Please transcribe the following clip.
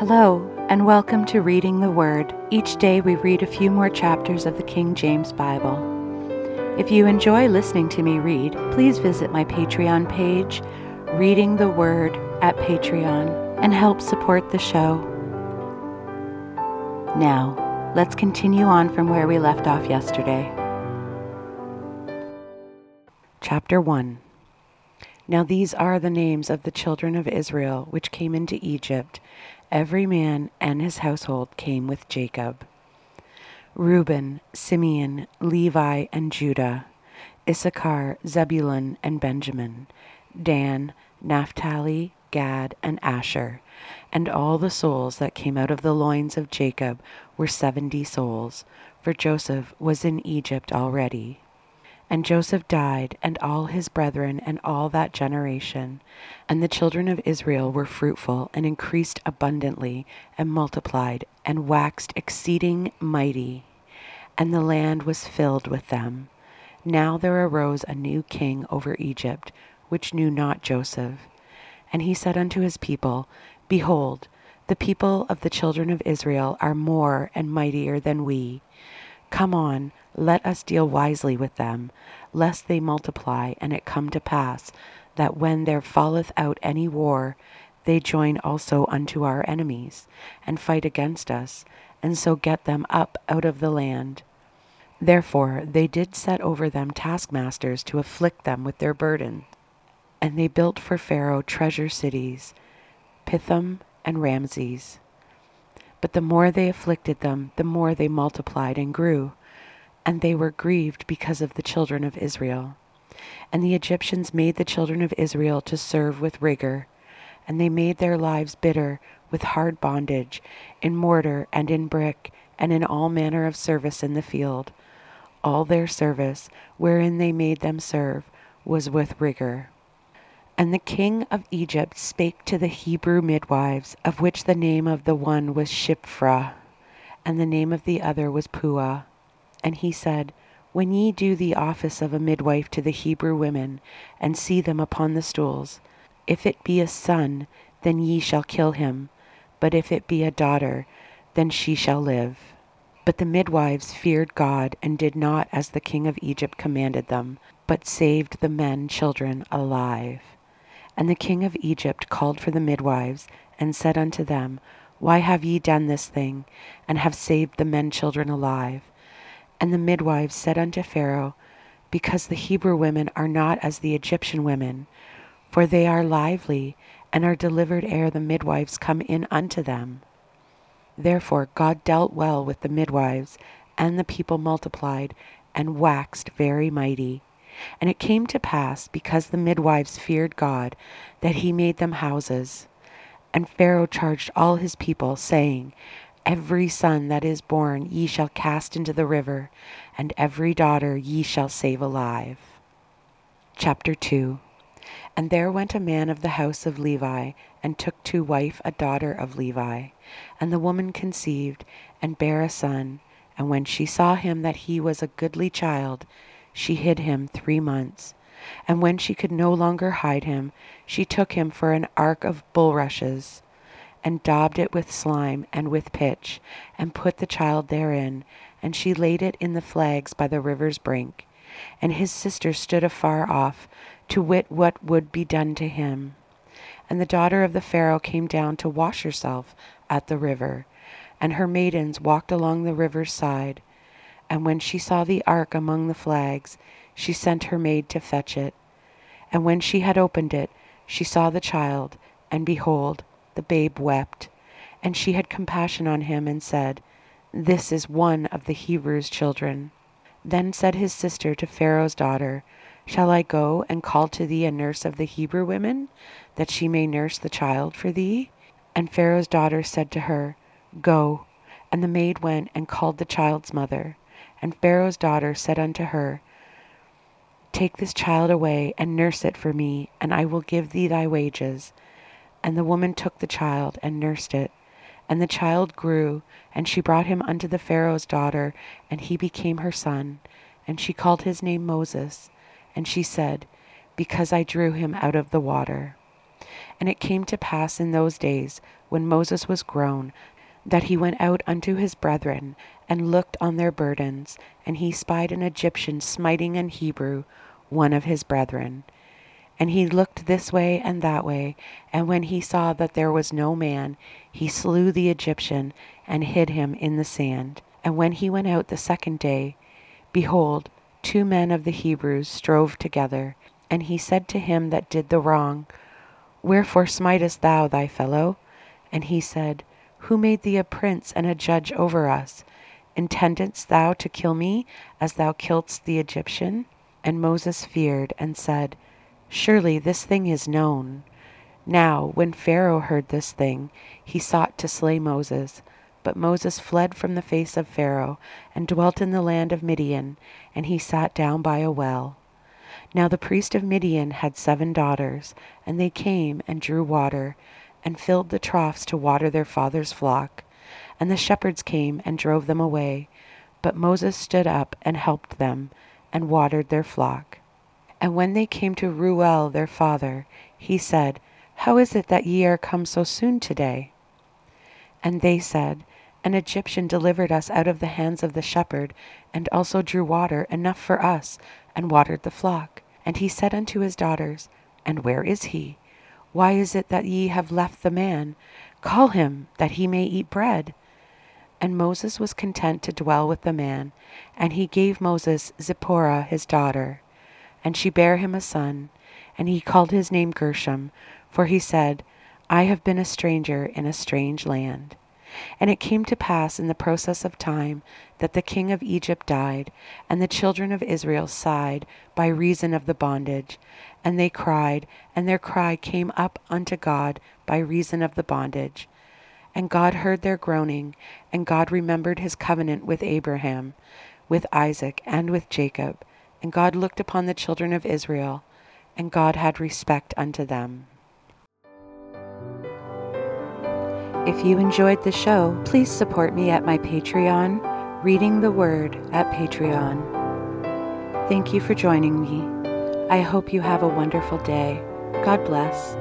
Hello, and welcome to Reading the Word. Each day we read a few more chapters of the King James Bible. If you enjoy listening to me read, please visit my Patreon page, Reading the Word at Patreon, and help support the show. Now, let's continue on from where we left off yesterday. Chapter 1 Now these are the names of the children of Israel which came into Egypt Every man and his household came with Jacob. Reuben, Simeon, Levi, and Judah, Issachar, Zebulun, and Benjamin, Dan, Naphtali, Gad, and Asher, and all the souls that came out of the loins of Jacob were seventy souls, for Joseph was in Egypt already. And Joseph died, and all his brethren, and all that generation. And the children of Israel were fruitful, and increased abundantly, and multiplied, and waxed exceeding mighty. And the land was filled with them. Now there arose a new king over Egypt, which knew not Joseph. And he said unto his people, Behold, the people of the children of Israel are more and mightier than we. Come on, let us deal wisely with them, lest they multiply, and it come to pass that when there falleth out any war, they join also unto our enemies, and fight against us, and so get them up out of the land. Therefore they did set over them taskmasters to afflict them with their burden. And they built for Pharaoh treasure cities, Pithom and Raamses. But the more they afflicted them, the more they multiplied and grew and they were grieved because of the children of Israel. And the Egyptians made the children of Israel to serve with rigor, and they made their lives bitter with hard bondage, in mortar and in brick, and in all manner of service in the field. All their service, wherein they made them serve, was with rigor. And the king of Egypt spake to the Hebrew midwives, of which the name of the one was Shiphrah, and the name of the other was Puah and he said, When ye do the office of a midwife to the Hebrew women, and see them upon the stools, if it be a son, then ye shall kill him, but if it be a daughter, then she shall live. But the midwives feared God, and did not as the king of Egypt commanded them, but saved the men children alive. And the king of Egypt called for the midwives, and said unto them, Why have ye done this thing, and have saved the men children alive? And the midwives said unto Pharaoh, Because the Hebrew women are not as the Egyptian women, for they are lively, and are delivered ere the midwives come in unto them. Therefore God dealt well with the midwives, and the people multiplied, and waxed very mighty. And it came to pass, because the midwives feared God, that he made them houses. And Pharaoh charged all his people, saying, Every son that is born ye shall cast into the river, and every daughter ye shall save alive. Chapter 2 And there went a man of the house of Levi, and took to wife a daughter of Levi. And the woman conceived, and bare a son. And when she saw him that he was a goodly child, she hid him three months. And when she could no longer hide him, she took him for an ark of bulrushes and daubed it with slime and with pitch, and put the child therein, and she laid it in the flags by the river's brink. And his sister stood afar off, to wit what would be done to him. And the daughter of the Pharaoh came down to wash herself at the river, and her maidens walked along the river's side. And when she saw the ark among the flags, she sent her maid to fetch it. And when she had opened it, she saw the child, and behold, the babe wept, and she had compassion on him and said, This is one of the Hebrews' children. Then said his sister to Pharaoh's daughter, Shall I go and call to thee a nurse of the Hebrew women, that she may nurse the child for thee? And Pharaoh's daughter said to her, Go. And the maid went and called the child's mother. And Pharaoh's daughter said unto her, Take this child away and nurse it for me, and I will give thee thy wages. And the woman took the child and nursed it. And the child grew, and she brought him unto the Pharaoh's daughter, and he became her son. And she called his name Moses. And she said, Because I drew him out of the water. And it came to pass in those days, when Moses was grown, that he went out unto his brethren, and looked on their burdens, and he spied an Egyptian smiting an Hebrew, one of his brethren. And he looked this way and that way, and when he saw that there was no man, he slew the Egyptian, and hid him in the sand. And when he went out the second day, behold, two men of the Hebrews strove together. And he said to him that did the wrong, Wherefore smitest thou thy fellow? And he said, Who made thee a prince and a judge over us? Intendest thou to kill me, as thou killedst the Egyptian? And Moses feared, and said, Surely this thing is known. Now when Pharaoh heard this thing, he sought to slay Moses. But Moses fled from the face of Pharaoh, and dwelt in the land of Midian, and he sat down by a well. Now the priest of Midian had seven daughters, and they came and drew water, and filled the troughs to water their father's flock. And the shepherds came and drove them away. But Moses stood up and helped them, and watered their flock. And when they came to Reuel their father, he said, How is it that ye are come so soon today? And they said, An Egyptian delivered us out of the hands of the shepherd, and also drew water enough for us, and watered the flock. And he said unto his daughters, And where is he? Why is it that ye have left the man? Call him, that he may eat bread. And Moses was content to dwell with the man, and he gave Moses Zipporah his daughter. And she bare him a son, and he called his name Gershom, for he said, I have been a stranger in a strange land. And it came to pass in the process of time that the king of Egypt died, and the children of Israel sighed by reason of the bondage. And they cried, and their cry came up unto God by reason of the bondage. And God heard their groaning, and God remembered his covenant with Abraham, with Isaac, and with Jacob. And God looked upon the children of Israel, and God had respect unto them. If you enjoyed the show, please support me at my Patreon, Reading the Word at Patreon. Thank you for joining me. I hope you have a wonderful day. God bless.